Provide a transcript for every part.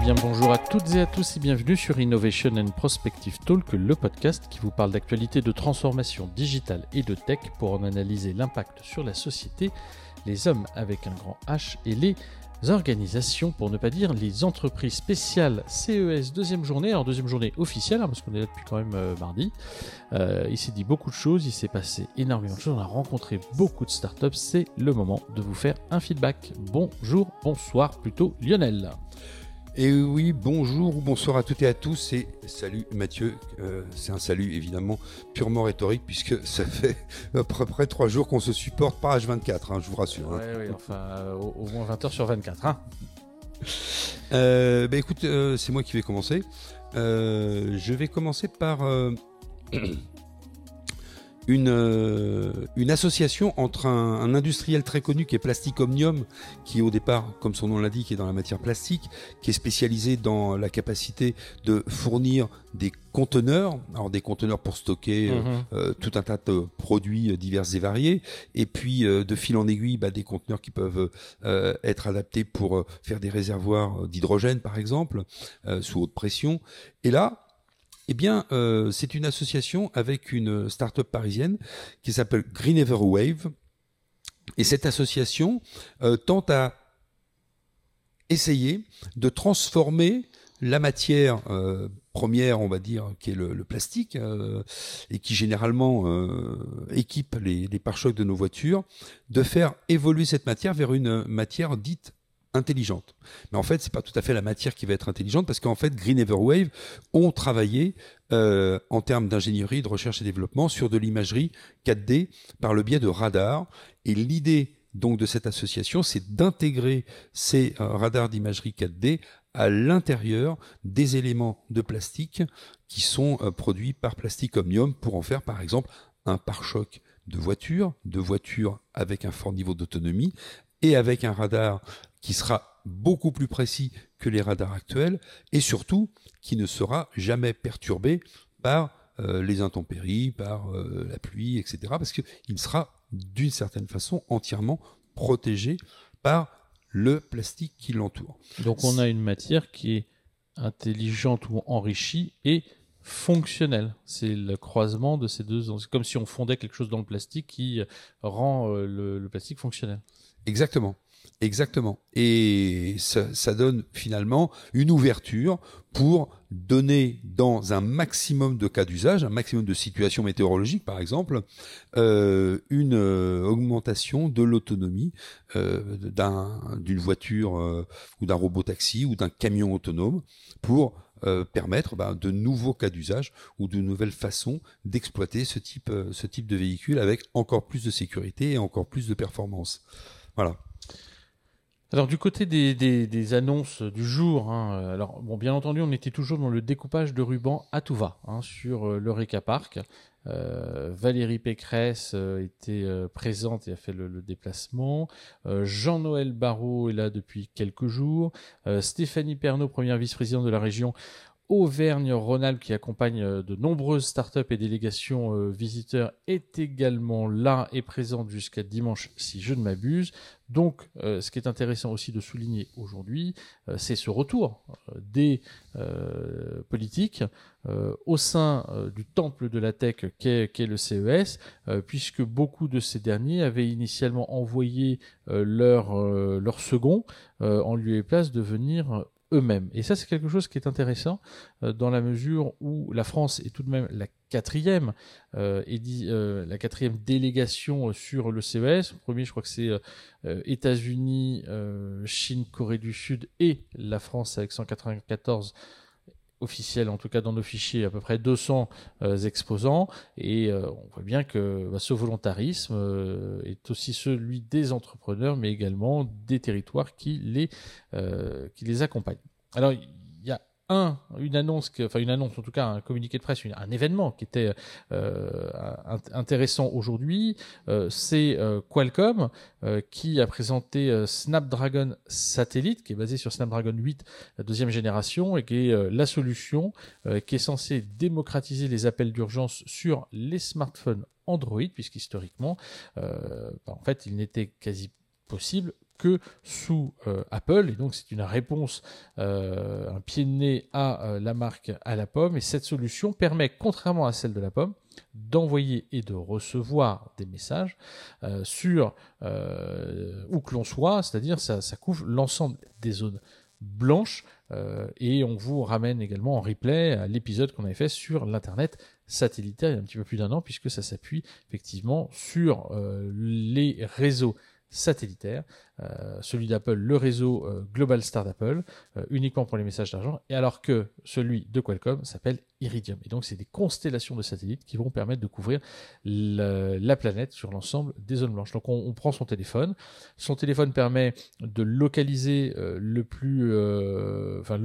bien bonjour à toutes et à tous et bienvenue sur Innovation and Prospective Talk, le podcast qui vous parle d'actualité de transformation digitale et de tech pour en analyser l'impact sur la société, les hommes avec un grand H et les organisations, pour ne pas dire les entreprises spéciales CES deuxième journée, alors deuxième journée officielle, hein, parce qu'on est là depuis quand même euh, mardi. Euh, il s'est dit beaucoup de choses, il s'est passé énormément de choses, on a rencontré beaucoup de startups, c'est le moment de vous faire un feedback. Bonjour, bonsoir plutôt Lionel. Et oui, bonjour ou bonsoir à toutes et à tous et salut Mathieu. Euh, c'est un salut évidemment purement rhétorique puisque ça fait à peu près trois jours qu'on se supporte par H24, hein, je vous rassure. Hein. Oui, enfin euh, au, moins 20 heures sur 24. Hein. Euh, bah, écoute, c'est moi qui vais commencer. je vais commencer par une, euh, une association entre un, industriel très connu qui est Plastic Omnium, qui au départ, comme son nom l'indique, est dans la matière plastique, qui est spécialisé dans la capacité de fournir des conteneurs, alors des conteneurs pour stocker euh, mhm. euh, tout un tas de produits divers et variés, et puis de fil en aiguille, bah, des conteneurs qui peuvent être adaptés pour faire des réservoirs d'hydrogène, par exemple, sous haute pression. Et là, eh bien, euh, c'est une association avec une start-up parisienne qui s'appelle Green Wave. Et cette association euh, tente à essayer de transformer la matière euh, première, on va dire, qui est le, plastique, et qui généralement équipe les, les pare-chocs de nos voitures, de faire évoluer cette matière vers une matière dite intelligente. Mais en fait, c'est pas tout à fait la matière qui va être intelligente parce qu'en fait, Green Everwave ont travaillé euh, en termes d'ingénierie, de recherche et développement sur de l'imagerie 4D par le biais de radars. Et l'idée donc de cette association, c'est d'intégrer ces euh, radars d'imagerie 4D à l'intérieur des éléments de plastique qui sont euh, produits par Plastic Omnium pour en faire par exemple un pare-choc de voiture, de voiture avec un fort niveau d'autonomie et avec un radar qui sera beaucoup plus précis que les radars actuels et surtout qui ne sera jamais perturbé par euh, les intempéries, par euh, la pluie, etc. Parce qu'il sera d'une certaine façon entièrement protégé par le plastique qui l'entoure. Donc on a une matière qui est intelligente ou enrichie et fonctionnelle. C'est le croisement de ces deux. C'est comme si on fondait quelque chose dans le plastique qui rend euh, le plastique fonctionnel. Exactement. Exactement. Et ça, donne finalement une ouverture pour donner dans un maximum de cas d'usage, un maximum de situations météorologiques par exemple, euh, une euh, augmentation de l'autonomie euh, d'une voiture ou d'un robot taxi ou d'un camion autonome pour permettre bah, de nouveaux cas d'usage ou de nouvelles façons d'exploiter ce type, ce type de véhicule avec encore plus de sécurité et encore plus de performance. Voilà. Alors du côté des, annonces du jour, hein, euh, alors bon bien entendu on était toujours dans le découpage de ruban à tout va hein, sur euh, l'Eureka Park. Euh, Valérie Pécresse était présente et a fait le, déplacement. Jean-Noël Barrot est là depuis quelques jours. Stéphanie Pernaud, première vice-présidente de la région, Auvergne-Rhône-Alpes qui accompagne euh, de nombreuses startups et délégations euh, visiteurs est également là et présente jusqu'à dimanche si je ne m'abuse. Donc euh, ce qui est intéressant aussi de souligner aujourd'hui, c'est ce retour des politiques au sein du temple de la tech qu'est le CES, puisque beaucoup de ces derniers avaient initialement envoyé leur, leur second en lieu et place de venir eux-mêmes. Et ça, c'est quelque chose qui est intéressant euh, dans la mesure où la France est tout de même la quatrième, euh, et dit, euh, la quatrième délégation sur le CES. Le premier, je crois que c'est États-Unis, Chine, Corée du Sud et la France avec 194 officiel, en tout cas dans nos fichiers, à peu près 200 euh, exposants. Et euh, on voit bien que bah, ce volontarisme euh, est aussi celui des entrepreneurs, mais également des territoires qui les, qui les accompagnent. Alors, un, une annonce, enfin une annonce, en tout cas un communiqué de presse, un événement qui était euh, intéressant aujourd'hui, euh, c'est euh, Qualcomm qui a présenté Snapdragon Satellite, qui est basé sur Snapdragon 8, la deuxième génération, et qui est la solution qui est censée démocratiser les appels d'urgence sur les smartphones Android, puisqu'historiquement, bah, en fait, il n'était quasi possible que sous Apple. Et donc, c'est une réponse, un pied de nez à la marque à la pomme. Et cette solution permet, contrairement à celle de la pomme, d'envoyer et de recevoir des messages sur où que l'on soit, c'est-à-dire ça, ça couvre l'ensemble des zones blanches et on vous ramène également en replay à l'épisode qu'on avait fait sur l'internet satellitaire il y a un petit peu plus d'un an, puisque ça s'appuie effectivement sur euh, les réseaux satellitaires euh, celui d'Apple, le réseau euh, Global Star d'Apple, euh, uniquement pour les messages d'argent, et alors que celui de Qualcomm s'appelle Iridium. Et donc, c'est des constellations de satellites qui vont permettre de couvrir la planète sur l'ensemble des zones blanches. Donc, on, prend son téléphone. Son téléphone permet de localiser le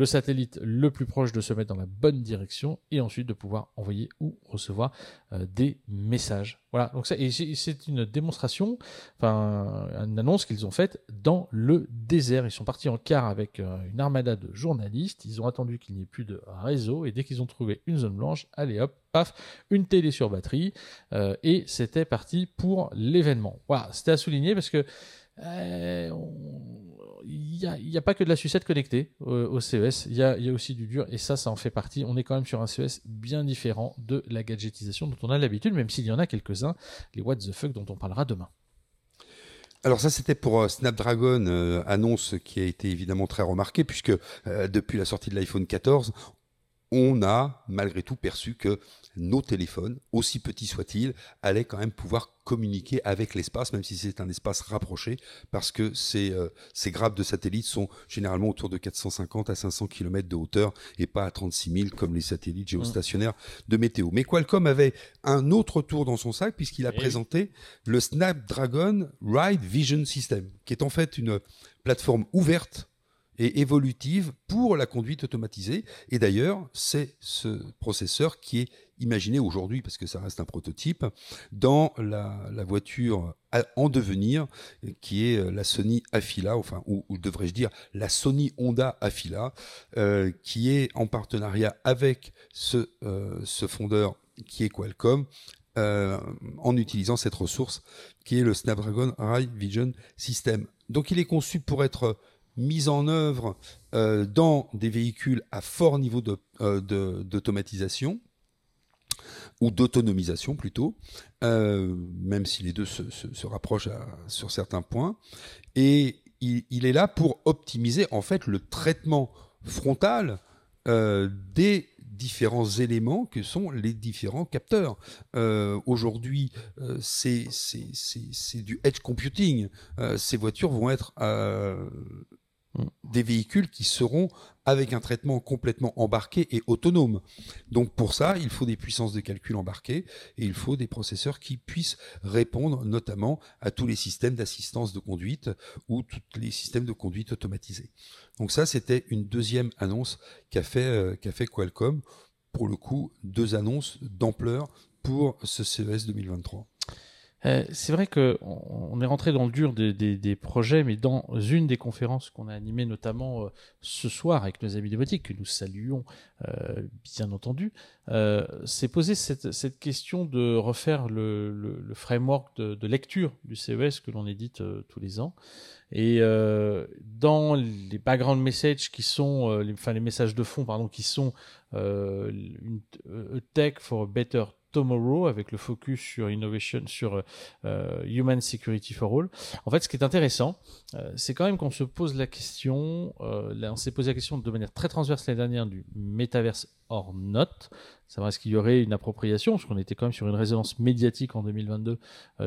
satellite le plus proche de se mettre dans la bonne direction et ensuite de pouvoir envoyer ou recevoir des messages. Voilà. Donc, c'est une démonstration, enfin, une annonce qu'ils ont faite dans le désert. Ils sont partis en car avec euh, une armada de journalistes. Ils ont attendu qu'il n'y ait plus de réseau et dès qu'ils ont trouvé une zone blanche, allez hop, paf, une télé sur batterie euh, et c'était parti pour l'événement. Voilà, c'était à souligner parce que euh, il n'y a, pas que de la sucette connectée au, CES, il y a, y a, aussi du dur, et ça, ça en fait partie. On est quand même sur un CES bien différent de la gadgetisation dont on a l'habitude, même s'il y en a quelques-uns, les what the fuck dont on parlera demain. Alors ça c'était pour euh, Snapdragon, euh, annonce qui a été évidemment très remarquée puisque euh, depuis la sortie de l'iPhone 14, on a malgré tout perçu que nos téléphones, aussi petits soient-ils, allaient quand même pouvoir communiquer avec l'espace, même si c'est un espace rapproché, parce que ces, euh, ces grappes de satellites sont généralement autour de 450 à 500 km de hauteur et pas à 36 000 comme les satellites géostationnaires de météo. Mais Qualcomm avait un autre tour dans son sac puisqu'il a eh présenté le Snapdragon Ride Vision System, qui est en fait une plateforme ouverte et évolutive pour la conduite automatisée. Et d'ailleurs, c'est ce processeur qui est imaginé aujourd'hui, parce que ça reste un prototype, dans la, voiture en devenir, qui est la Sony Afila, enfin, ou, devrais-je dire la Sony Honda Afila, euh, qui est en partenariat avec ce, euh, ce fondeur qui est Qualcomm, euh, en utilisant cette ressource qui est le Snapdragon Ride Vision System. Donc il est conçu pour être mise en œuvre euh, dans des véhicules à fort niveau euh, d'automatisation ou d'autonomisation plutôt, euh, même si les deux se, rapprochent sur certains points. Et il, est là pour optimiser en fait le traitement frontal des différents éléments que sont les différents capteurs. Aujourd'hui, c'est du edge computing. ces voitures vont être des véhicules qui seront avec un traitement complètement embarqué et autonome. Donc pour ça, il faut des puissances de calcul embarquées et il faut des processeurs qui puissent répondre notamment à tous les systèmes d'assistance de conduite ou tous les systèmes de conduite automatisés. Donc ça, c'était une deuxième annonce qu'a fait, euh, Qualcomm. Pour le coup, deux annonces d'ampleur pour ce CES 2023. Euh, c'est vrai qu'on est rentré dans le dur des, projets, mais dans une des conférences qu'on a animées, notamment euh, ce soir avec nos amis de boutique, que nous saluons euh, bien entendu, c'est posé cette, question de refaire le, framework de, lecture du CES que l'on édite tous les ans. Et dans les background messages qui sont, enfin les messages de fond, pardon, qui sont une, tech for a better Tomorrow avec le focus sur innovation, sur euh, human security for all. En fait, ce qui est intéressant, euh, c'est quand même qu'on se pose la question, euh, là, on s'est posé la question de manière très transverse l'année dernière du metaverse or not. Savoir est-ce qu'il y aurait une appropriation, parce qu'on était quand même sur une résonance médiatique en 2022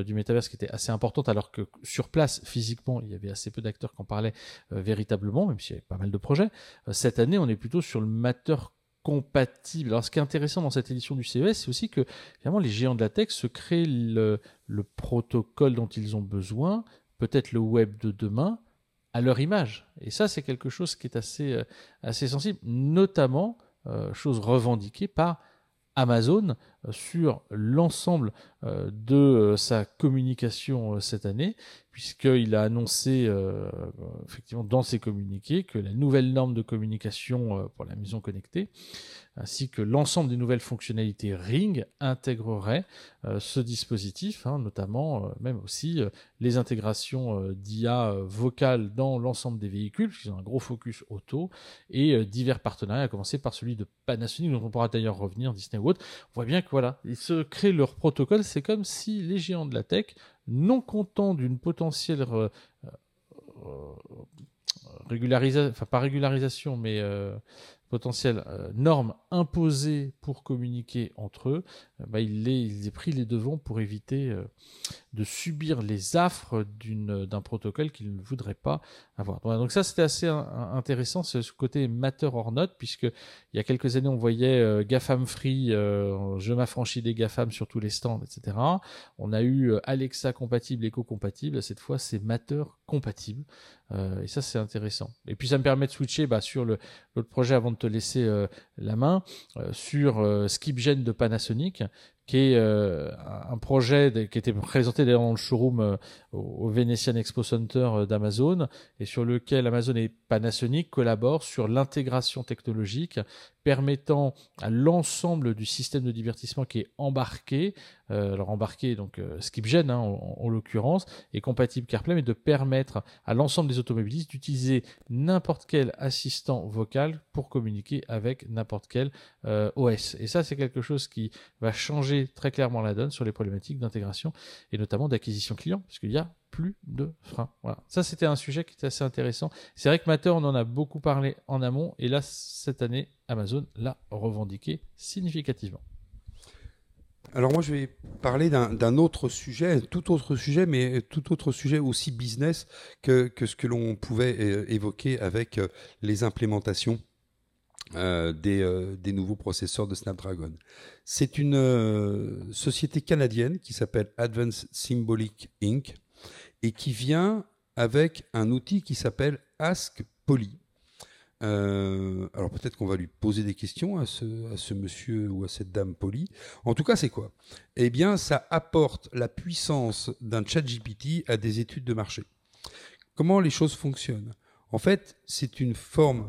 du métaverse qui était assez importante, alors que sur place, physiquement, il y avait assez peu d'acteurs qui en parlaient véritablement, même s'il y avait pas mal de projets. cette année, on est plutôt sur le matter Alors, ce qui est intéressant dans cette édition du CES, c'est aussi que finalement les géants de la tech se créent le, protocole dont ils ont besoin, peut-être le web de demain, à leur image. Et ça, c'est quelque chose qui est assez, euh, assez sensible, notamment, euh, chose revendiquée par Amazon sur l'ensemble de sa communication cette année, puisqu'il a annoncé effectivement dans ses communiqués que la nouvelle norme de communication pour la maison connectée ainsi que l'ensemble des nouvelles fonctionnalités Ring intégrerait euh, ce dispositif, hein, notamment euh, même aussi euh, les intégrations d'IA vocale dans l'ensemble des véhicules, puisqu'ils ont un gros focus auto, et divers partenariats, à commencer par celui de Panasonic, dont on pourra d'ailleurs revenir, Disney ou autre. On voit bien que voilà, ils se créent leur protocole, c'est comme si les géants de la tech, non contents d'une potentielle régularisation, enfin pas régularisation, mais potentielles euh, normes imposées pour communiquer entre eux, euh, bah, il, les, il pris les devants pour éviter euh, de subir les affres d'un protocole qu'il ne voudrait pas avoir. Donc ça, c'était assez intéressant, ce côté matter or not, puisque il y a quelques années, on voyait GAFAM Free, je m'affranchis des GAFAM sur tous les stands, etc. On a eu Alexa compatible, Echo compatible, cette fois, c'est matter compatible. et ça, c'est intéressant. Et puis, ça me permet de switcher bah, sur l'autre projet avant de te laisser euh, la main euh, sur euh, SkipGen de Panasonic qui est euh, un projet qui était présenté dans le showroom euh, au Venetian Expo Center euh, d'Amazon et sur lequel Amazon et Panasonic collaborent sur l'intégration technologique permettant à l'ensemble du système de divertissement qui est embarqué, alors embarqué donc SkipGen hein, en, l'occurrence, est compatible CarPlay, mais de permettre à l'ensemble des automobilistes d'utiliser n'importe quel assistant vocal pour communiquer avec n'importe quel OS. Et ça, c'est quelque chose qui va changer très clairement la donne sur les problématiques d'intégration et notamment d'acquisition client, puisqu'il y a plus de freins. Ça, c'était un sujet qui était assez intéressant. C'est vrai que Matter, on en a beaucoup parlé en amont, et là, cette année, Amazon l'a revendiqué significativement. Alors moi je vais parler d'un autre sujet, tout autre sujet, mais tout autre sujet aussi business que, que ce que l'on pouvait euh, évoquer avec euh, les implémentations euh, des, euh, des, nouveaux processeurs de Snapdragon. C'est une euh, société canadienne qui s'appelle Advanced Symbolic Inc. et qui vient avec un outil qui s'appelle Ask Poly. alors peut-être qu'on va lui poser des questions à ce, monsieur ou à cette dame Poly. En tout cas, c'est quoi? Eh bien, ça apporte la puissance d'un chat GPT à des études de marché. Comment les choses fonctionnent? En fait, c'est une forme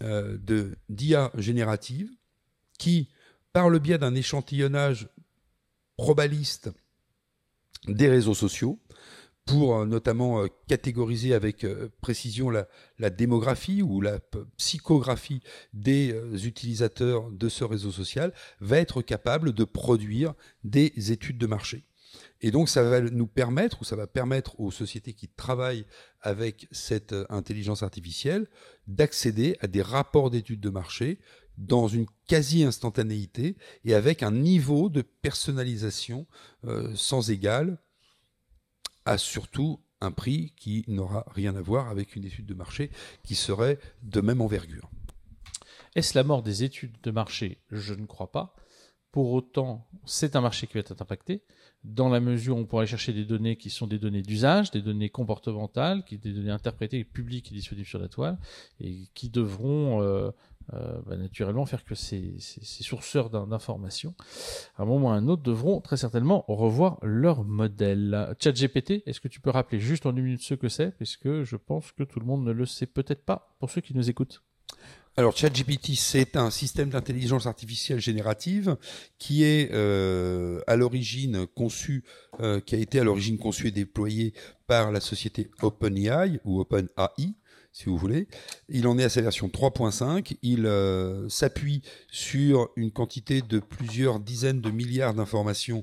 de d'IA générative qui, par le biais d'un échantillonnage probaliste des réseaux sociaux, pour euh, notamment euh, catégoriser avec précision la, démographie ou la psychographie des utilisateurs de ce réseau social, va être capable de produire des études de marché. Et donc, ça va nous permettre, ou ça va permettre aux sociétés qui travaillent avec cette euh, intelligence artificielle, d'accéder à des rapports d'études de marché dans une quasi-instantanéité et avec un niveau de personnalisation euh, sans égal, à surtout un prix qui n'aura rien à voir avec une étude de marché qui serait de même envergure. Est-ce la mort des études de marché? Je ne crois pas. Pour autant, c'est un marché qui va être impacté dans la mesure où on pourrait chercher des données qui sont des données d'usage, des données comportementales, qui des données interprétées, publiques et disponibles sur la toile, et qui devront euh, euh, bah, naturellement faire que ces, ces, sourceurs d'informations, à un moment ou à un autre, devront très certainement revoir leur modèle. ChatGPT, est-ce que tu peux rappeler juste en une minute ce que c'est, puisque je pense que tout le monde ne le sait peut-être pas pour ceux qui nous écoutent. Alors ChatGPT, c'est un système d'intelligence artificielle générative qui est euh, à l'origine conçu, euh, qui a été à l'origine conçu et déployé par la société OpenAI ou OpenAI, si vous voulez. Il en est à sa version 3.5. Il euh, s'appuie sur une quantité de plusieurs dizaines de milliards d'informations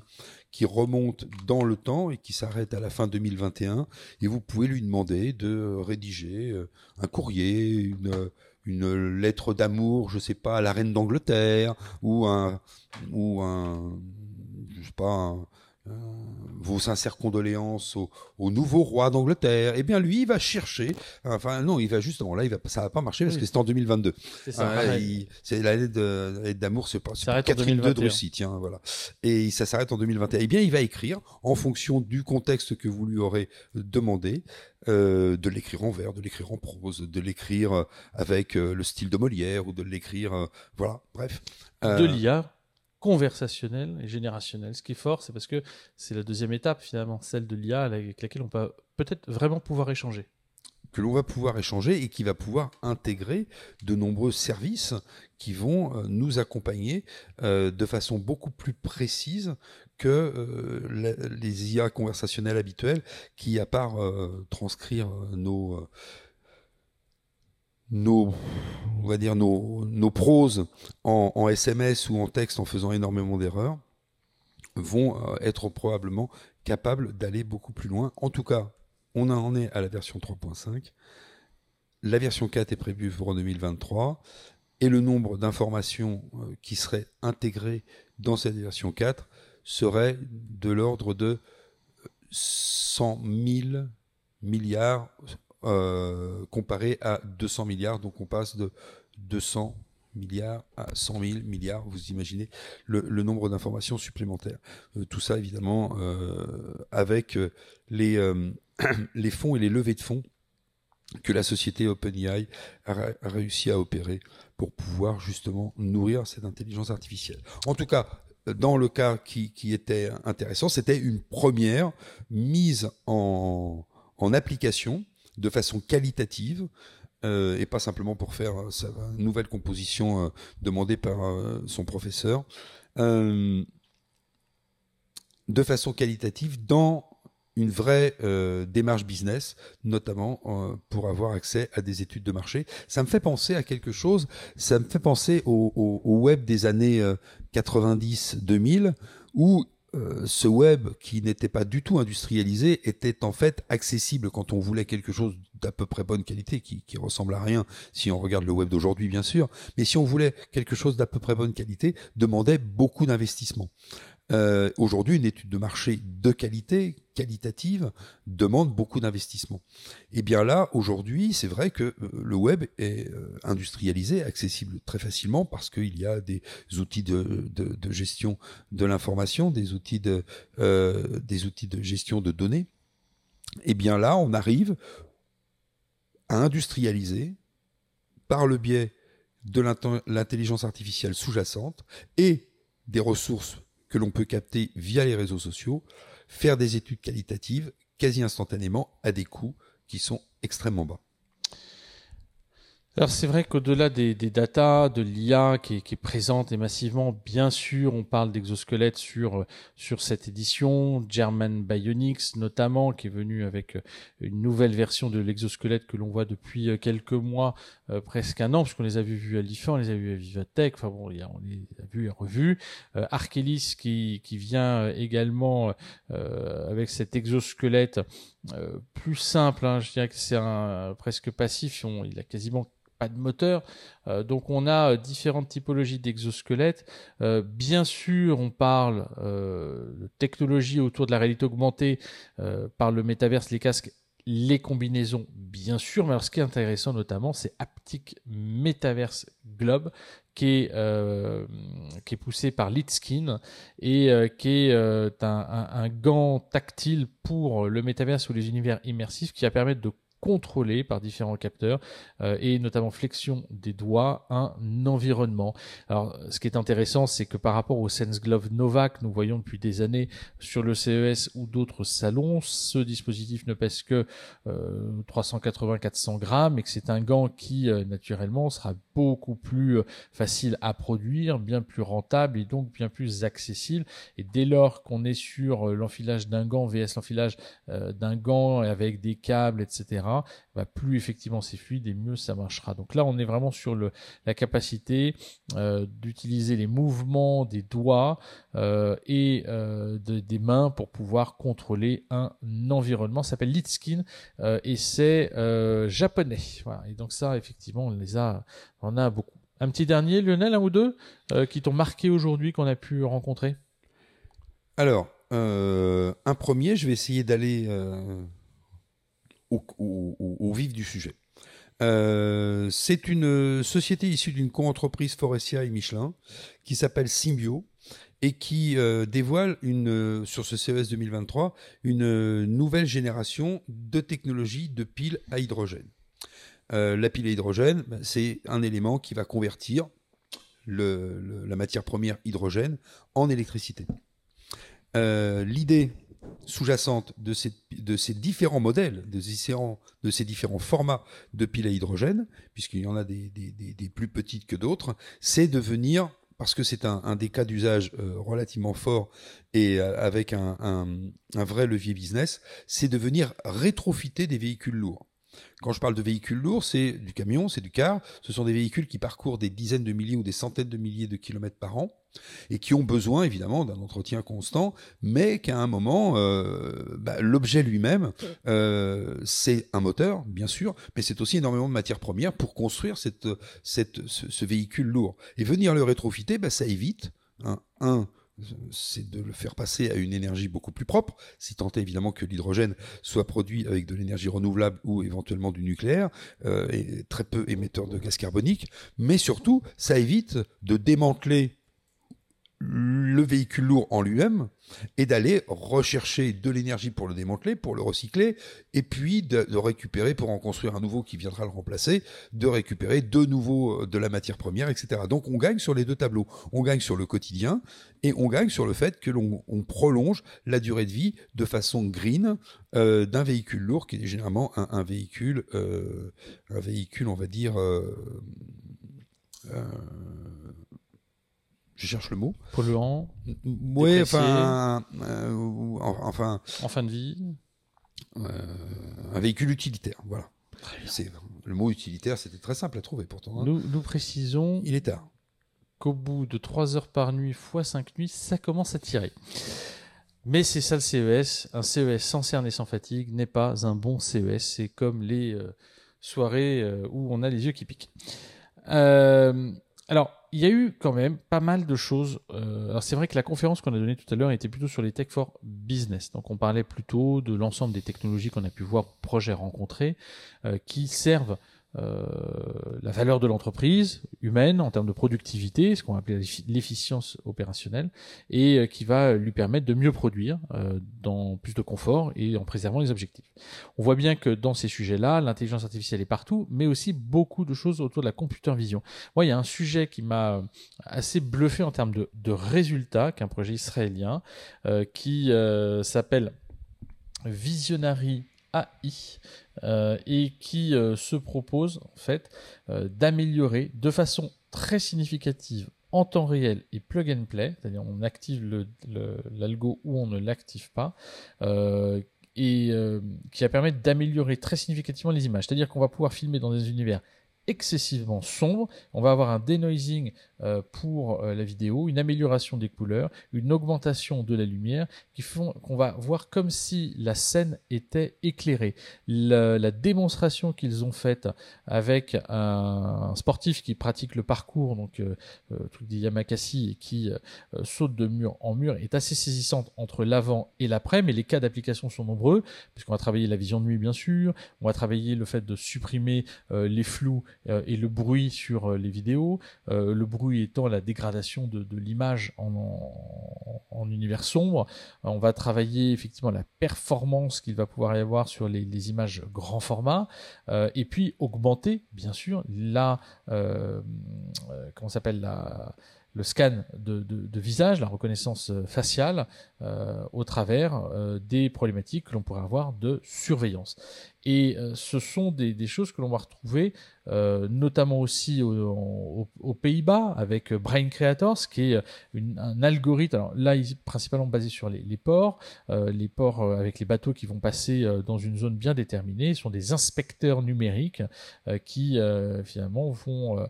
qui remontent dans le temps et qui s'arrêtent à la fin 2021. Et vous pouvez lui demander de rédiger un courrier, une une lettre d'amour, je sais pas, à la reine d'Angleterre ou un ou un je sais pas vos sincères condoléances au, au nouveau roi d'Angleterre. Eh bien, lui, il va chercher. Enfin, non, il va justement là, il va, ça va pas marcher parce que c'est en 2022. C'est ça. Ah, c'est la lettre d'amour, c'est pas, pas Catherine II de Russie, tiens, voilà. Et ça s'arrête en 2021. Eh bien, il va écrire en fonction du contexte que vous lui aurez demandé. Euh, de l'écrire en vers, de l'écrire en prose, de l'écrire avec euh, le style de Molière ou de l'écrire, euh, voilà, bref. de l'IA conversationnel et générationnel. Ce qui est fort, c'est parce que c'est la deuxième étape finalement, celle de l'IA avec laquelle on peut peut-être vraiment pouvoir échanger que l'on va pouvoir échanger et qui va pouvoir intégrer de nombreux services qui vont euh, nous accompagner euh, de façon beaucoup plus précise que euh, les IA conversationnelles habituelles qui, à part transcrire nos nos, on va dire nos, nos proses en, en, SMS ou en texte en faisant énormément d'erreurs, vont être probablement capables d'aller beaucoup plus loin. En tout cas, on en est à la version 3.5. La version 4 est prévue pour 2023. Et le nombre d'informations euh, qui seraient intégrées dans cette version 4 serait de l'ordre de 100 000 milliards euh, comparé à 200 milliards. Donc on passe de 200 milliards à 100 000 milliards. Vous imaginez le, nombre d'informations supplémentaires. Euh, tout ça évidemment avec les, les fonds et les levées de fonds que la société OpenAI a, réussi à opérer pour pouvoir justement nourrir cette intelligence artificielle. En tout cas, dans le cas qui, était intéressant, c'était une première mise en, application de façon qualitative euh, et pas simplement pour faire sa nouvelle composition euh, demandée par euh, son professeur, de façon qualitative dans une vraie euh, démarche business, notamment euh, pour avoir accès à des études de marché. Ça me fait penser à quelque chose, ça me fait penser au, au, web des années 90-2000, euh, ce web qui n'était pas du tout industrialisé était en fait accessible quand on voulait quelque chose d'à peu près bonne qualité, qui, qui ressemble à rien si on regarde le web d'aujourd'hui bien sûr, mais si on voulait quelque chose d'à peu près bonne qualité, demandait beaucoup d'investissement. Euh, Aujourd'hui, une étude de marché de qualité, qualitative, demande beaucoup d'investissement. Et bien là, aujourd'hui, c'est vrai que euh, le web est euh, industrialisé, accessible très facilement parce qu'il y a des outils de, gestion de l'information, des de euh, des outils de gestion de données. Et bien là, on arrive à industrialiser par le biais de l'intelligence artificielle sous-jacente et des ressources que l'on peut capter via les réseaux sociaux, faire des études qualitatives quasi instantanément à des coûts qui sont extrêmement bas. Alors c'est vrai qu'au-delà des, des datas, de l'IA qui, qui, est présente et massivement, bien sûr, on parle d'exosquelettes sur sur cette édition, German Bionics notamment, qui est venu avec une nouvelle version de l'exosquelette que l'on voit depuis quelques mois, euh, presque un an, puisqu'on les a vus à l'IFA, on les a vus à Vivatech, enfin bon, on les a vus et revus. Euh, Archelis qui, qui vient également euh, avec cet exosquelette euh, plus simple, hein, je dirais que c'est un presque passif, on, il a quasiment pas de moteur. Euh, donc on a euh, différentes typologies d'exosquelettes. Euh, bien sûr, on parle de technologie autour de la réalité augmentée par le métaverse, les casques, les combinaisons, bien sûr. Mais alors ce qui est intéressant notamment, c'est Aptic Metaverse Globe, qui est, qui est poussé par Litskin et qui est un, un, gant tactile pour le métaverse ou les univers immersifs qui va permettre de contrôlé par différents capteurs euh, et notamment flexion des doigts un environnement. Alors ce qui est intéressant c'est que par rapport au Sense Glove Nova que nous voyons depuis des années sur le CES ou d'autres salons, ce dispositif ne pèse que 380-400 euh, grammes et que c'est un gant qui euh, naturellement sera beaucoup plus facile à produire, bien plus rentable et donc bien plus accessible. Et dès lors qu'on est sur l'enfilage d'un gant vs l'enfilage d'un gant avec des câbles, etc., plus effectivement c'est fluide et mieux ça marchera. Donc là, on est vraiment sur la capacité euh, d'utiliser les mouvements des doigts euh, et euh, des mains pour pouvoir contrôler un environnement. Ça s'appelle Litskin et c'est japonais. Et donc ça, effectivement, on les a, on a beaucoup. Un petit dernier, Lionel, un ou deux, qui t'ont marqué aujourd'hui, qu'on a pu rencontrer? Alors, un premier, je vais essayer d'aller au, vif du sujet. Euh, c'est une société issue d'une co-entreprise Forestia et Michelin qui s'appelle Symbio et qui euh, dévoile une, sur ce CES 2023 une nouvelle génération de technologies de piles à hydrogène. Euh, la pile à hydrogène, ben, c'est un élément qui va convertir la matière première hydrogène en électricité. Euh, l'idée sous-jacente de ces, de ces différents modèles, de, ces différents formats de piles à hydrogène, puisqu'il y en a des, plus petites que d'autres, c'est de venir, parce que c'est un, des cas d'usage euh, relativement fort et euh, avec un, un, vrai levier business, c'est de venir rétrofiter des véhicules lourds. Quand je parle de véhicules lourds, c'est du camion, c'est du car. Ce sont des véhicules qui parcourent des dizaines de milliers ou des centaines de milliers de kilomètres par an et qui ont besoin évidemment d'un entretien constant, mais qu'à un moment, euh, bah, l'objet lui-même, euh, c'est un moteur, bien sûr, mais c'est aussi énormément de matières premières pour construire cette, cette, ce, véhicule lourd. Et venir le rétrofiter, bah, ça évite, hein, un, c'est de le faire passer à une énergie beaucoup plus propre, si tant est évidemment que l'hydrogène soit produit avec de l'énergie renouvelable ou éventuellement du nucléaire, euh, et très peu émetteur de gaz carbonique, mais surtout, ça évite de démanteler le véhicule lourd en lui-même et d'aller rechercher de l'énergie pour le démanteler, pour le recycler, et puis de, récupérer pour en construire un nouveau qui viendra le remplacer, de récupérer de nouveau euh, de la matière première, etc. Donc on gagne sur les deux tableaux. On gagne sur le quotidien et on gagne sur le fait que l'on prolonge la durée de vie de façon green euh, d'un véhicule lourd qui est généralement un, véhicule, euh, un véhicule, on va dire je cherche le mot. Polluant. Oui, enfin, euh, enfin. En fin de vie. Euh, un véhicule utilitaire, voilà. C'est le mot utilitaire, c'était très simple à trouver pourtant. Hein. Nous, nous, précisons. Il est tard. Qu'au bout de 3 heures par nuit fois 5 nuits, ça commence à tirer. Mais c'est ça le CES. Un CES sans cerne et sans fatigue n'est pas un bon CES. C'est comme les euh, soirées où on a les yeux qui piquent. alors, il y a eu quand même pas mal de choses. Euh, alors c'est vrai que la conférence qu'on a donnée tout à l'heure était plutôt sur les tech for business. Donc on parlait plutôt de l'ensemble des technologies qu'on a pu voir, projets rencontrés, euh, qui servent la valeur de l'entreprise humaine en termes de productivité, ce qu'on va appeler l'efficience opérationnelle, et euh, qui va lui permettre de mieux produire euh, dans plus de confort et en préservant les objectifs. On voit bien que dans ces sujets-là, l'intelligence artificielle est partout, mais aussi beaucoup de choses autour de la computer vision. Moi, il y a un sujet qui m'a assez bluffé en termes de, de résultats, qu'un projet israélien qui s'appelle Visionary AI euh, et qui euh, se propose en fait euh, d'améliorer de façon très significative en temps réel et plug and play, c'est-à-dire on active l'algo ou on ne l'active pas, et qui va permettre d'améliorer très significativement les images. C'est-à-dire qu'on va pouvoir filmer dans des univers excessivement sombre. On va avoir un denoising euh, pour euh, la vidéo, une amélioration des couleurs, une augmentation de la lumière qui font qu'on va voir comme si la scène était éclairée. La, démonstration qu'ils ont faite avec un, sportif qui pratique le parcours, donc euh, truc dit Yamakasi, et qui saute de mur en mur est assez saisissante entre l'avant et l'après, mais les cas d'application sont nombreux, puisqu'on va travailler la vision de nuit bien sûr, on va travailler le fait de supprimer les flous et le bruit sur euh, les vidéos, euh, le bruit étant la dégradation de, l'image en, univers sombre. on va travailler effectivement la performance qu'il va pouvoir y avoir sur les, images grand format, et puis augmenter bien sûr la comment s'appelle le scan de, visage, la reconnaissance faciale au travers des problématiques que l'on pourrait avoir de surveillance. Et ce sont des choses que l'on va retrouver euh, notamment aussi aux, Pays-Bas avec Brain Creators, qui est un algorithme. Alors là, il est principalement basé sur les, ports, euh, les ports euh, avec les bateaux qui vont passer dans une zone bien déterminée. Ce sont des inspecteurs numériques qui finalement vont,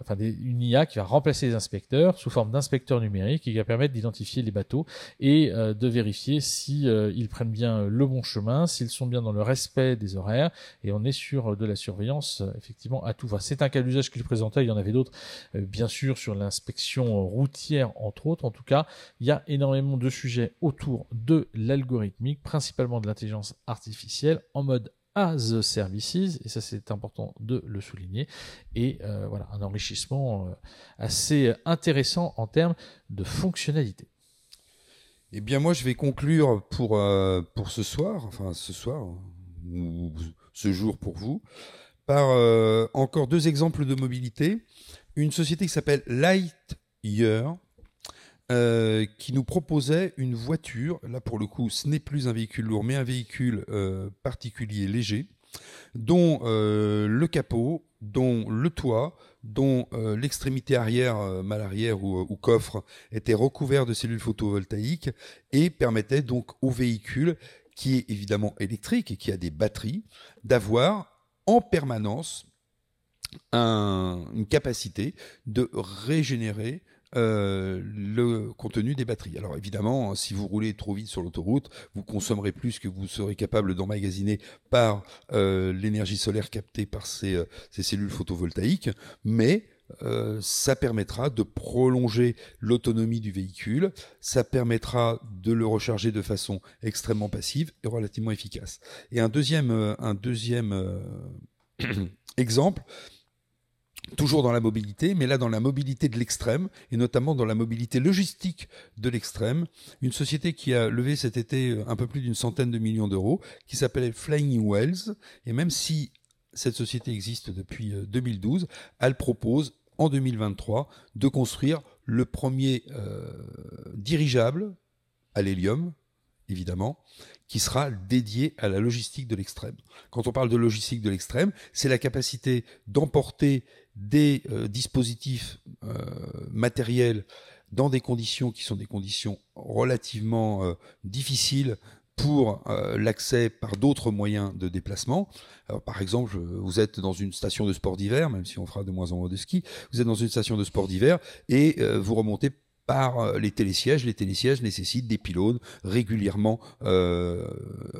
enfin, une IA qui va remplacer les inspecteurs sous forme d'inspecteurs numériques et qui va permettre d'identifier les bateaux et de vérifier si ils prennent bien le bon chemin, s'ils sont bien dans le respect des Et on est sur de la surveillance effectivement à tout va. C'est un cas d'usage qu'il présentait, il y en avait d'autres, euh, bien sûr, sur l'inspection routière, entre autres. En tout cas, il y a énormément de sujets autour de l'algorithmique, principalement de l'intelligence artificielle, en mode as services, et ça c'est important de le souligner, et euh, voilà, un enrichissement euh, assez intéressant en termes de fonctionnalité. Eh bien moi je vais conclure pour, pour ce soir, enfin ce soir, ou ce jour pour vous, par encore deux exemples de mobilité. Une société qui s'appelle Lightyear, euh, qui nous proposait une voiture, là pour le coup ce n'est plus un véhicule lourd mais un véhicule euh, particulier léger, dont euh, le capot, dont le toit, dont l'extrémité arrière, mal arrière ou, ou, coffre était recouvert de cellules photovoltaïques et permettait donc au véhicule qui est évidemment électrique et qui a des batteries d'avoir en permanence un, une capacité de régénérer euh, le contenu des batteries. Alors évidemment, si vous roulez trop vite sur l'autoroute, vous consommerez plus que vous serez capable d'emmagasiner par euh, l'énergie solaire captée par ces, euh, ces cellules photovoltaïques, mais euh, ça permettra de prolonger l'autonomie du véhicule, ça permettra de le recharger de façon extrêmement passive et relativement efficace. Et un deuxième, un deuxième exemple, toujours dans la mobilité, mais là dans la mobilité de l'extrême, et notamment dans la mobilité logistique de l'extrême. Une société qui a levé cet été un peu plus d'une centaine de millions d'euros, qui s'appelait Flying Wells, et même si cette société existe depuis 2012, euh, elle propose en 2023 de construire le premier euh, dirigeable à l'hélium, évidemment, qui sera dédié à la logistique de l'extrême. Quand on parle de logistique de l'extrême, c'est la capacité d'emporter des euh, dispositifs matériels dans des conditions qui sont des conditions relativement difficiles pour l'accès par d'autres moyens de déplacement. Alors, par exemple, vous êtes dans une station de sport d'hiver, même si on fera de moins en moins de ski, vous êtes dans une station de sport d'hiver et vous remontez par euh, les télésièges. Les télésièges nécessitent des pylônes régulièrement, euh,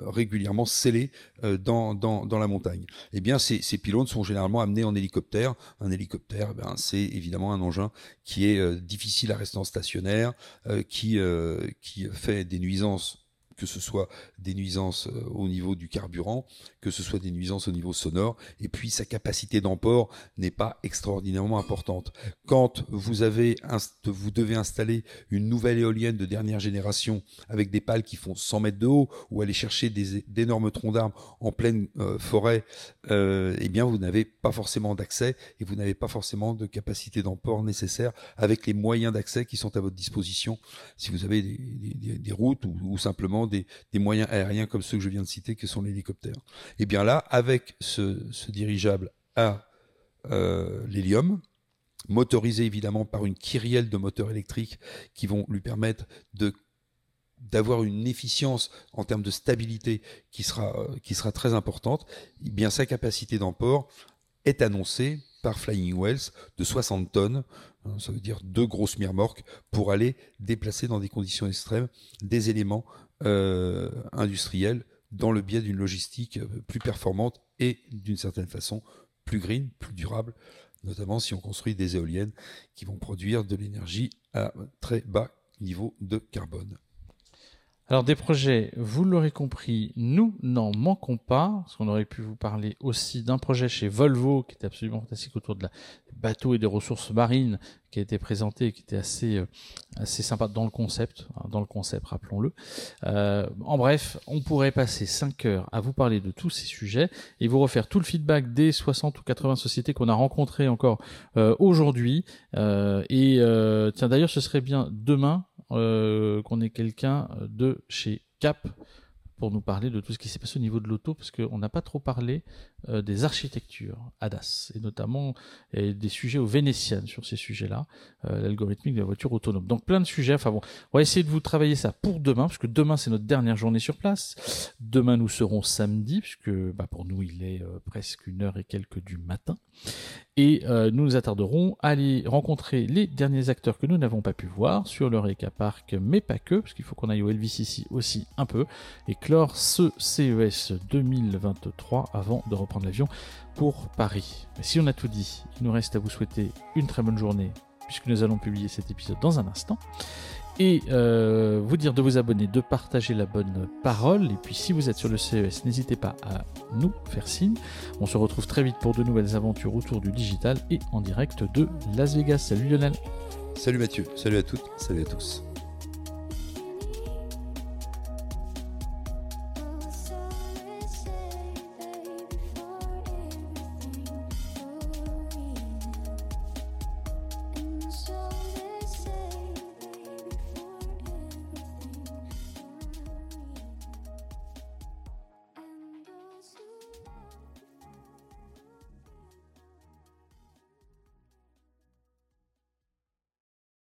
régulièrement scellés euh, dans, dans, dans, la montagne. Eh bien, ces, ces, pylônes sont généralement amenés en hélicoptère. Un hélicoptère, ben, c'est évidemment un engin qui est euh, difficile à rester en stationnaire, qui, qui fait des nuisances que ce soit des nuisances euh, au niveau du carburant, que ce soit des nuisances au niveau sonore, et puis sa capacité d'emport n'est pas extraordinairement importante. Quand vous avez vous devez installer une nouvelle éolienne de dernière génération avec des pales qui font 100 mètres de haut ou aller chercher d'énormes troncs d'arbres en pleine euh, forêt, euh, eh bien vous n'avez pas forcément d'accès et vous n'avez pas forcément de capacité d'emport nécessaire avec les moyens d'accès qui sont à votre disposition si vous avez des, routes ou, ou simplement des, moyens aériens comme ceux que je viens de citer, que sont l'hélicoptère. Et eh bien là, avec ce, dirigeable à euh, l'hélium, motorisé évidemment par une kyrielle de moteurs électriques qui vont lui permettre d'avoir une efficience en termes de stabilité qui sera, sera très importante, eh sa capacité d'emport est annoncée Flying Wells de 60 tonnes, hein, ça veut dire deux grosses miremorques, pour aller déplacer dans des conditions extrêmes des éléments euh, industrielle dans le biais d'une logistique euh, plus performante et d'une certaine façon plus green, plus durable, notamment si on construit des éoliennes qui vont produire de l'énergie à très bas niveau de carbone. Alors des projets, vous l'aurez compris, nous n'en manquons pas, parce qu'on aurait pu vous parler aussi d'un projet chez Volvo qui était absolument fantastique autour de la bateau et des ressources marines qui a été présenté et qui était assez euh, assez sympa dans le concept, hein, dans le concept, rappelons-le. Euh, en bref, on pourrait passer 5 heures à vous parler de tous ces sujets et vous refaire tout le feedback des 60 ou 80 sociétés qu'on a rencontrées encore euh, aujourd'hui. et tiens, d'ailleurs, ce serait bien demain euh, qu'on ait quelqu'un de chez Cap pour nous parler de tout ce qui s'est passé au niveau de l'auto, parce qu'on n'a pas trop parlé euh, des architectures ADAS, et notamment des sujets aux vénétiennes sur ces sujets-là, euh, l'algorithmique de la voiture autonome. Donc plein de sujets, enfin bon, on va essayer de vous travailler ça pour demain, parce que demain c'est notre dernière journée sur place. Demain nous serons samedi, puisque bah, pour nous il est euh, presque une heure et quelques du matin. Et nous nous attarderons à aller rencontrer les derniers acteurs que nous n'avons pas pu voir sur le Reka Park, mais pas que, parce qu'il faut qu'on aille au LVCC aussi un peu, et clore ce CES 2023 avant de reprendre l'avion pour Paris. Si on a tout dit, il nous reste à vous souhaiter une très bonne journée, puisque nous allons publier cet épisode dans un instant. Et euh, vous dire de vous abonner, de partager la bonne parole. Et puis si vous êtes sur le CES, n'hésitez pas à nous faire signe. On se retrouve très vite pour de nouvelles aventures autour du digital et en direct de Las Vegas. Salut Lionel. Salut Mathieu, salut à toutes, salut à tous.